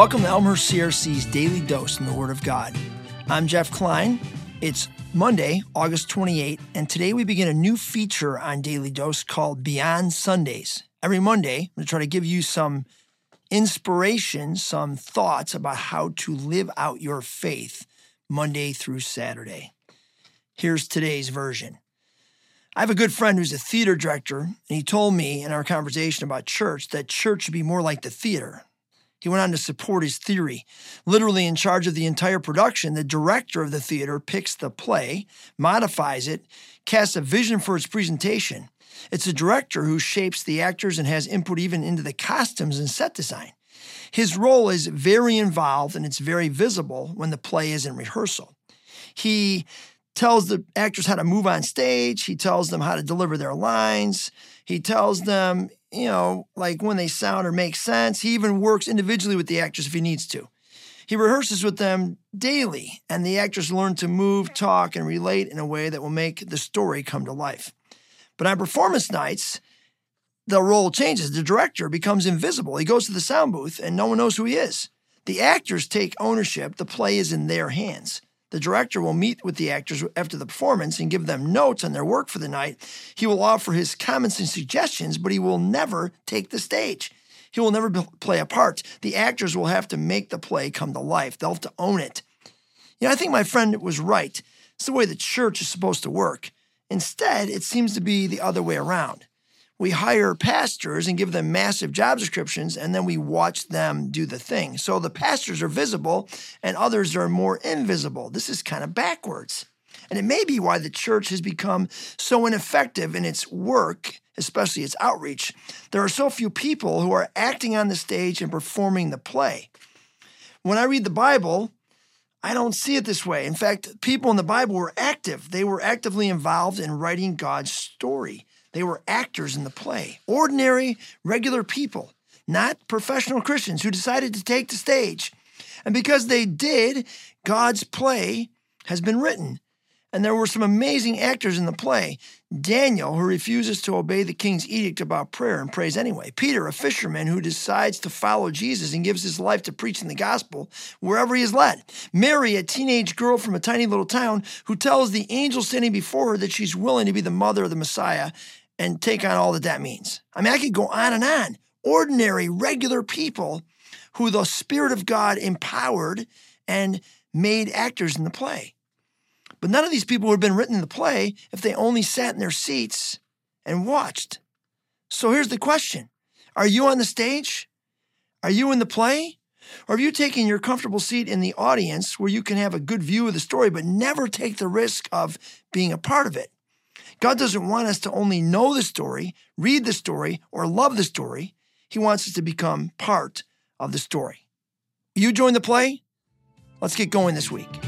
Welcome to Elmhurst CRC's Daily Dose in the Word of God. I'm Jeff Klein. It's Monday, August 28, and today we begin a new feature on Daily Dose called Beyond Sundays. Every Monday, I'm going to try to give you some inspiration, some thoughts about how to live out your faith Monday through Saturday. Here's today's version. I have a good friend who's a theater director, and he told me in our conversation about church that church should be more like the theater. He went on to support his theory. Literally in charge of the entire production, the director of the theater picks the play, modifies it, casts a vision for its presentation. It's the director who shapes the actors and has input even into the costumes and set design. His role is very involved and it's very visible when the play is in rehearsal. He tells the actors how to move on stage, he tells them how to deliver their lines, he tells them you know, like when they sound or make sense. He even works individually with the actors if he needs to. He rehearses with them daily, and the actors learn to move, talk, and relate in a way that will make the story come to life. But on performance nights, the role changes. The director becomes invisible. He goes to the sound booth, and no one knows who he is. The actors take ownership. The play is in their hands. The director will meet with the actors after the performance and give them notes on their work for the night. He will offer his comments and suggestions, but he will never take the stage. He will never play a part. The actors will have to make the play come to life. They'll have to own it. You know, I think my friend was right. It's the way the church is supposed to work. Instead, it seems to be the other way around we hire pastors and give them massive job descriptions, and then we watch them do the thing. So the pastors are visible and others are more invisible. This is kind of backwards. And it may be why the church has become so ineffective in its work, especially its outreach. There are so few people who are acting on the stage and performing the play. When I read the Bible, I don't see it this way. In fact, people in the Bible were active. They were actively involved in writing God's story. They were actors in the play, ordinary, regular people, not professional Christians who decided to take the stage. And because they did, God's play has been written. And there were some amazing actors in the play. Daniel, who refuses to obey the king's edict about prayer and prays anyway. Peter, a fisherman who decides to follow Jesus and gives his life to preaching the gospel wherever he is led. Mary, a teenage girl from a tiny little town who tells the angel standing before her that she's willing to be the mother of the Messiah and take on all that that means. I mean, I could go on and on. Ordinary, regular people who the Spirit of God empowered and made actors in the play. But none of these people would have been written in the play if they only sat in their seats and watched. So here's the question Are you on the stage? Are you in the play? Or have you taken your comfortable seat in the audience where you can have a good view of the story, but never take the risk of being a part of it? God doesn't want us to only know the story, read the story, or love the story. He wants us to become part of the story. You join the play? Let's get going this week.